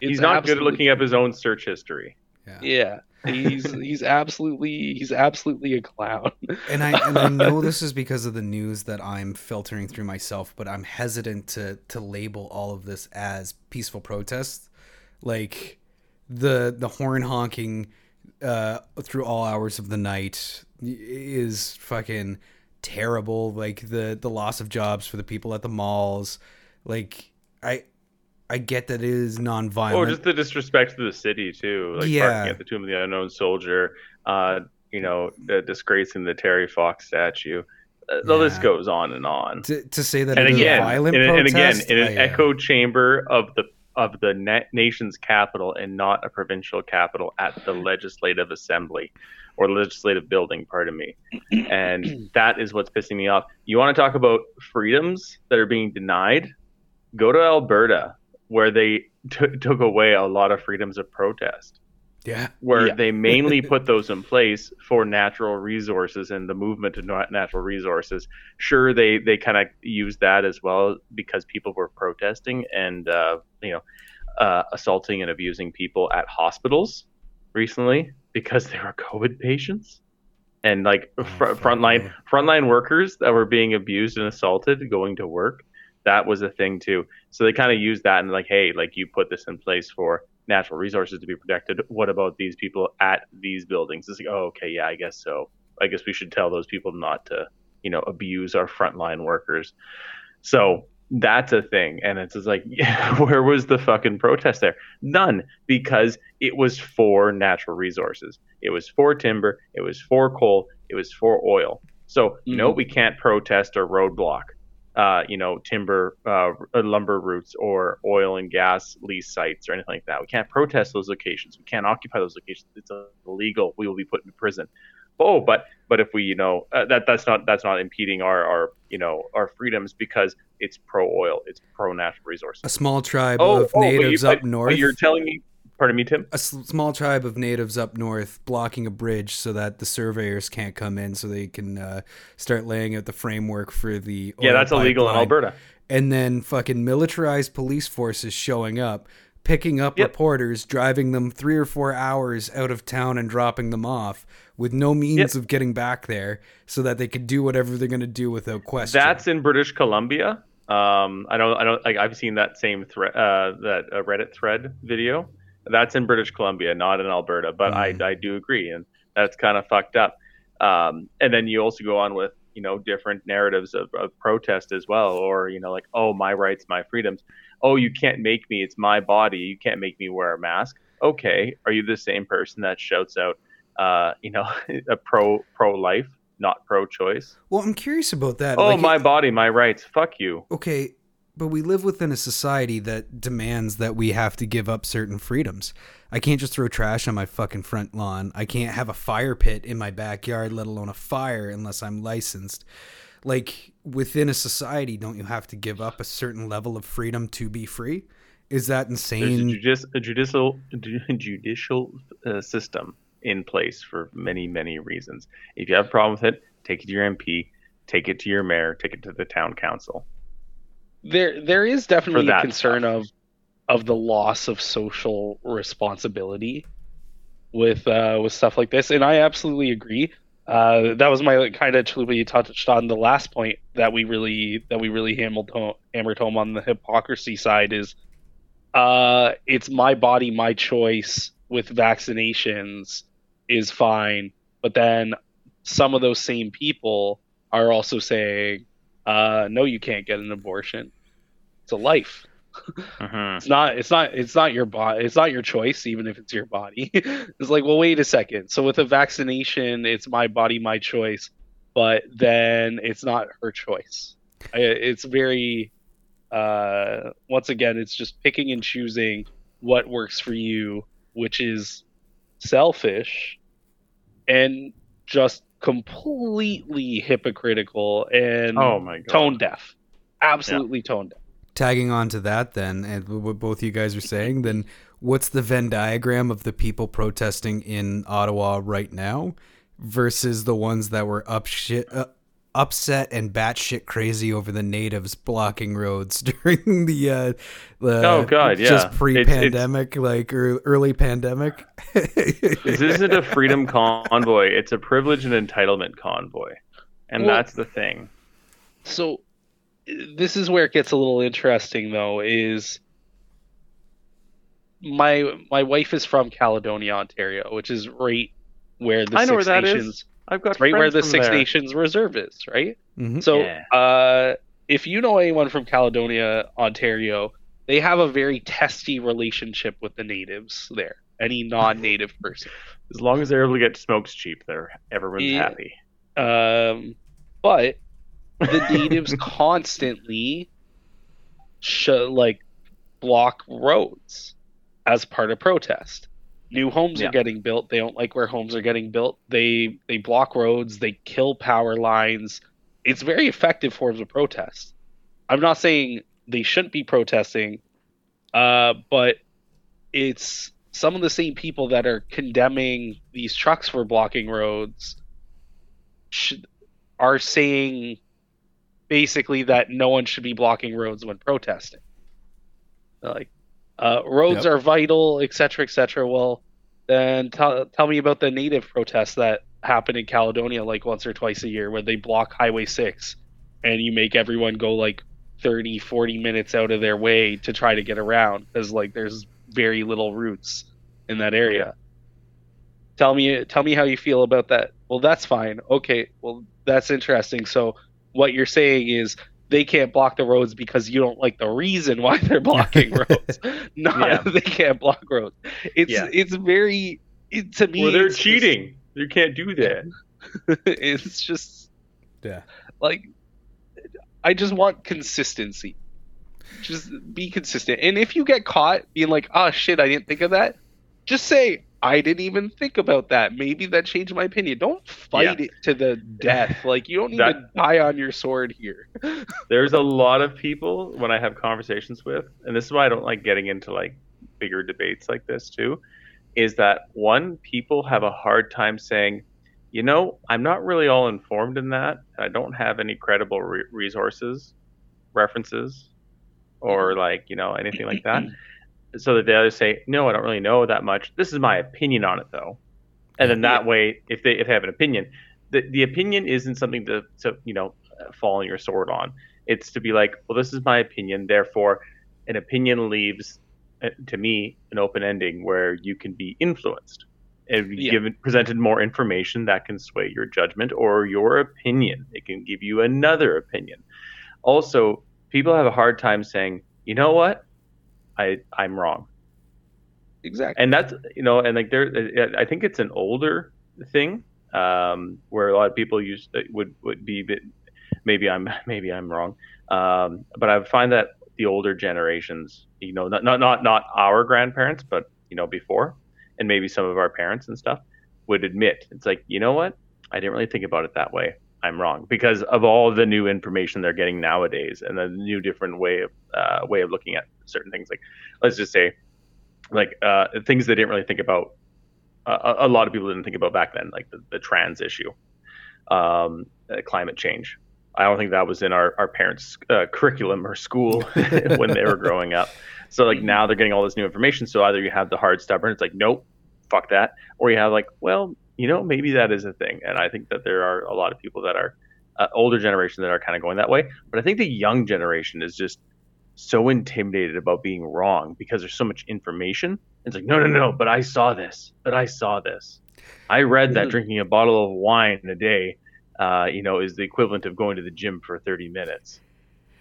It's He's not good at looking up his own search history. Yeah, he's he's absolutely he's absolutely a clown. and I and I know this is because of the news that I'm filtering through myself, but I'm hesitant to to label all of this as peaceful protests. Like the the horn honking uh, through all hours of the night is fucking terrible. Like the the loss of jobs for the people at the malls. Like I I get that it is nonviolent. Oh, just the disrespect to the city too, like Yeah. parking at the Tomb of the Unknown Soldier. Uh, you know, the disgracing the Terry Fox statue. Uh, the list goes on and on. to, to say that And it is again, a violent and, and again, in an I, uh, echo chamber of the of the na- nation's capital and not a provincial capital at the legislative assembly or legislative building. Pardon me. And that is what's pissing me off. You want to talk about freedoms that are being denied? Go to Alberta, where they t- took away a lot of freedoms of protest yeah. where Yeah. they mainly put those in place for natural resources and the movement of natural resources. Sure, they they kind of used that as well because people were protesting and uh, you know uh, assaulting and abusing people at hospitals recently because they were COVID patients and like fr- fuck frontline me. frontline workers that were being abused and assaulted going to work. That was a thing too. So they kind of used that and like, hey, like you put this in place for natural resources to be protected. What about these people at these buildings? It's like, oh, okay, yeah, I guess so. I guess we should tell those people not to, you know, abuse our frontline workers. So that's a thing. And it's just like, where was the fucking protest there? None, because it was for natural resources. It was for timber. It was for coal. It was for oil. So, no, Mhm. we can't protest or roadblock uh, you know, timber, uh, lumber routes or oil and gas lease sites or anything like that. We can't protest those locations. We can't occupy those locations. It's illegal. We will be put in prison. Oh, but but if we, you know, uh, that that's not that's not impeding our our you know our freedoms because it's pro oil, it's pro natural resources. A small tribe Oh, of oh, you- natives but- up north. You're telling me, pardon me, Tim. a s- small tribe of natives up north blocking a bridge so that the surveyors can't come in so they can uh, start laying out the framework for the Yeah, that's illegal in. Alberta. and then fucking militarized police forces showing up picking up Yep. reporters, driving them three or four hours out of town and dropping them off with no means of getting back there so that they could do whatever they're going to do without question. That's in British Columbia. Um, I don't, I don't, like, I've seen that same thread, uh, that uh, Reddit thread video. That's in British Columbia, not in Alberta. But Mm. I, I do agree, and that's kind of fucked up. Um, and then you also go on with, you know, different narratives of, of protest as well, or you know, like, oh, my rights, my freedoms. Oh, you can't make me. It's my body. You can't make me wear a mask. Okay, are you the same person that shouts out, uh, you know, a pro pro life, not pro choice? well, I'm curious about that. Oh, Like, my body, my rights. Fuck you. okay, but we live within a society that demands that we have to give up certain freedoms. I can't just throw trash on my fucking front lawn. I can't have a fire pit in my backyard, let alone a fire, unless I'm licensed. Like within a society, don't you have to give up a certain level of freedom to be free? Is that There's a, insane? judici- a judicial ju- judicial uh, system in place for many many reasons. If you have a problem with it, take it to your MP, take it to your mayor, take it to the town council. There there is definitely a concern stuff. of of the loss of social responsibility with uh with stuff like this and i absolutely agree uh that was my like, kind of truly you touched on the last point that we really that we really hammered home, hammered home on the hypocrisy side is uh it's my body my choice with vaccinations is fine but then some of those same people are also saying uh no you can't get an abortion. It's a life. Mhm. it's not it's not it's not your body it's not your choice even if it's your body. It's like well wait a second. So with a vaccination it's my body my choice but then it's not her choice. It's very uh once again it's just picking and choosing what works for you which is selfish and just completely hypocritical and Oh my god. tone deaf. Absolutely tone deaf. Tagging on to that, then, and what both you guys are saying, then what's the Venn diagram of the people protesting in Ottawa right now versus the ones that were up shit, uh, upset and batshit crazy over the natives blocking roads during the, uh, the Oh, God, yeah. just pre-pandemic, like early pandemic. This isn't a freedom convoy. It's a privilege and entitlement convoy, and Well- that's the thing. so this is where it gets a little interesting though is my my wife is from Caledonia, Ontario, which is right where the I know Six where that is. Nations I've got right where the Six there. Nations Reserve is, right? Mhm. So Yeah. uh if you know anyone from Caledonia, Ontario, they have a very testy relationship with the natives there. Any non-native person. As long as they're able to get smokes cheap, they're everyone's Yeah. happy. Um, but the natives constantly sh- like block roads as part of protest. New homes Yeah. are getting built. They don't like where homes are getting built. They they block roads. They kill power lines. It's very effective forms of protest. I'm not saying they shouldn't be protesting, uh, but it's some of the same people that are condemning these trucks for blocking roads should, are saying basically that no one should be blocking roads when protesting. Like, uh, roads Yep. are vital, etc., etc. Well, then tell tell me about the native protests that happen in Caledonia like once or twice a year, where they block Highway Six, and you make everyone go like 30, 40 minutes out of their way to try to get around because like there's very little routes in that area. Tell me tell me how you feel about that. Well, that's fine. Okay, well that's interesting. So what you're saying is they can't block the roads because you don't like the reason why they're blocking roads. Not Yeah. they can't block roads. It's Yeah. it's very it, to me Well, they're it's just- cheating. You can't do that. it's just yeah. like I just want consistency. Just be consistent. And if you get caught being like, "Oh shit, I didn't think of that," just say, "I didn't even think about that. Maybe that changed my opinion." Don't fight Yeah. it to the death. Like you don't need to die on your sword here. There's a lot of people when I have conversations with, and this is why I don't like getting into like bigger debates like this too, is that one, people have a hard time saying, you know, I'm not really all informed in that. I don't have any credible re- resources, references, or like, you know, anything like that. so that they either say, no, I don't really know that much. This is my opinion on it, though. And then that way, if they if they have an opinion, the the opinion isn't something to to you know fall on your sword on. It's to be like, well, this is my opinion. Therefore, an opinion leaves uh, to me an open ending where you can be influenced and be Yeah. given presented more information that can sway your judgment or your opinion. It can give you another opinion. Also, people have a hard time saying, you know what, I I'm wrong. Exactly. and that's you know and like there i think it's an older thing um where a lot of people use would would be bit, maybe i'm maybe i'm wrong. Um but i find that the older generations you know not not not, not our grandparents but you know before and maybe some of our parents and stuff would admit it's like you know what? I didn't really think about it that way i'm wrong because of all the new information they're getting nowadays and the new different way of uh, way of looking at certain things like let's just say like uh, things they didn't really think about. Uh, a lot of people didn't think about back then, like the, the trans issue, um, uh, climate change. I don't think that was in our our parents' uh, curriculum or school when they were growing up. So like now they're getting all this new information. So either you have the hard stubborn, it's like nope, fuck that, or you have like, well, you know, maybe that is a thing. And I think that there are a lot of people that are uh, older generation that are kind of going that way. But I think the young generation is just so intimidated about being wrong because there's so much information. It's like, no, no, no, but I saw this, but I saw this. I read that drinking a bottle of wine a day, uh, you know, is the equivalent of going to the gym for 30 minutes.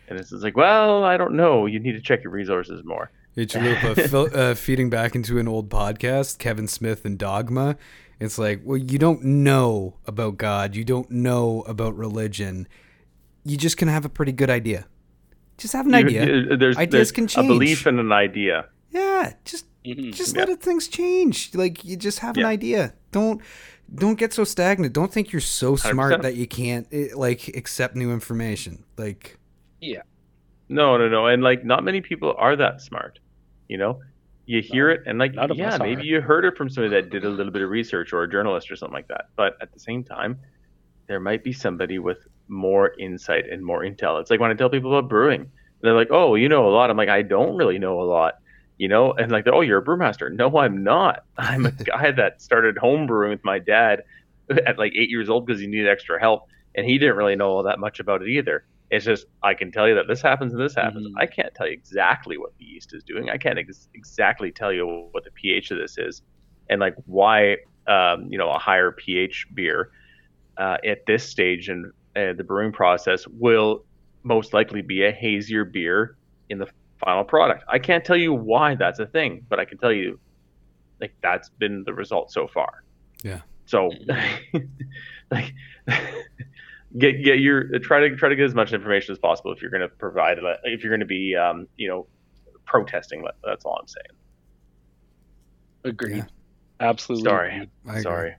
And it's like, well, I don't know. You need to check your resources more. It's fil- uh, feeding back into an old podcast, Kevin Smith and Dogma. It's like, well, you don't know about God. You don't know about religion. You just can have a pretty good idea. Just have an You- idea. there's, Ideas there's can a belief change. and an idea. Yeah, just Mhm. just Yeah. let it, things change. Like you just have an idea. Don't don't get so stagnant. Don't think you're so smart 100%. that you can't eh, like accept new information. Like yeah. No, no, no. And like, not many people are that smart. You know, you hear No, it and like, yeah, maybe you heard it from somebody that did a little bit of research or a journalist or something like that. But at the same time, there might be somebody with more insight and more intel. It's like when I tell people about brewing, they're like, "Oh, you know a lot." I'm like, "I don't really know a lot." You know, and like, "Oh, you're a brewmaster." No, I'm not. I'm a guy that started home brewing with my dad at like eight years old because he needed extra help, and he didn't really know all that much about it either. It's just I can tell you that this happens and this happens. Mhm. I can't tell you exactly what the yeast is doing. I can't ex- exactly tell you what the pH of this is, and like why um, you know a higher pH beer uh, at this stage in uh, the brewing process will most likely be a hazier beer in the final product. I can't tell you why that's a thing, but I can tell you like that's been the result so far. Yeah. So like get get your try to try to get as much information as possible if you're going to provide if you're going to be um, you know protesting that's all I'm saying. Agreed. Yeah. Absolutely. Sorry. agreed. Agree. Sorry.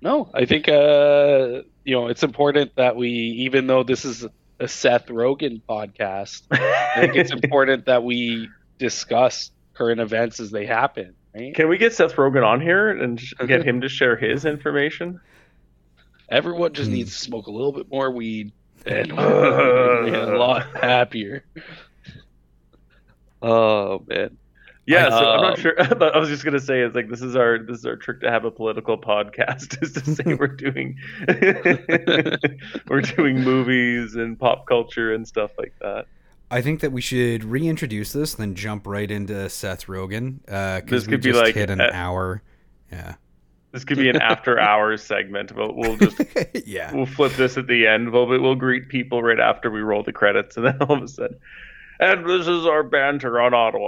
No, I think uh, you know it's important that we, even though this is a Seth Rogen podcast, I think it's important that we discuss current events as they happen. Right? Can we get Seth Rogen on here and get him to share his information? Everyone just Hmm. needs to smoke a little bit more weed, and we're be a lot happier. Oh man. Yeah, so I'm not Um, sure. But I was just gonna say, it's like this is our this is our trick to have a political podcast is to say we're doing we're doing movies and pop culture and stuff like that. I think that we should reintroduce this, then jump right into Seth Rogen. Uh, This because we could be just like hit an a- hour. Yeah. This could be an after hours segment. We'll, we'll just yeah. we'll flip this at the end. We'll we'll greet people right after we roll the credits, and then all of a sudden, and this is our banter on Ottawa.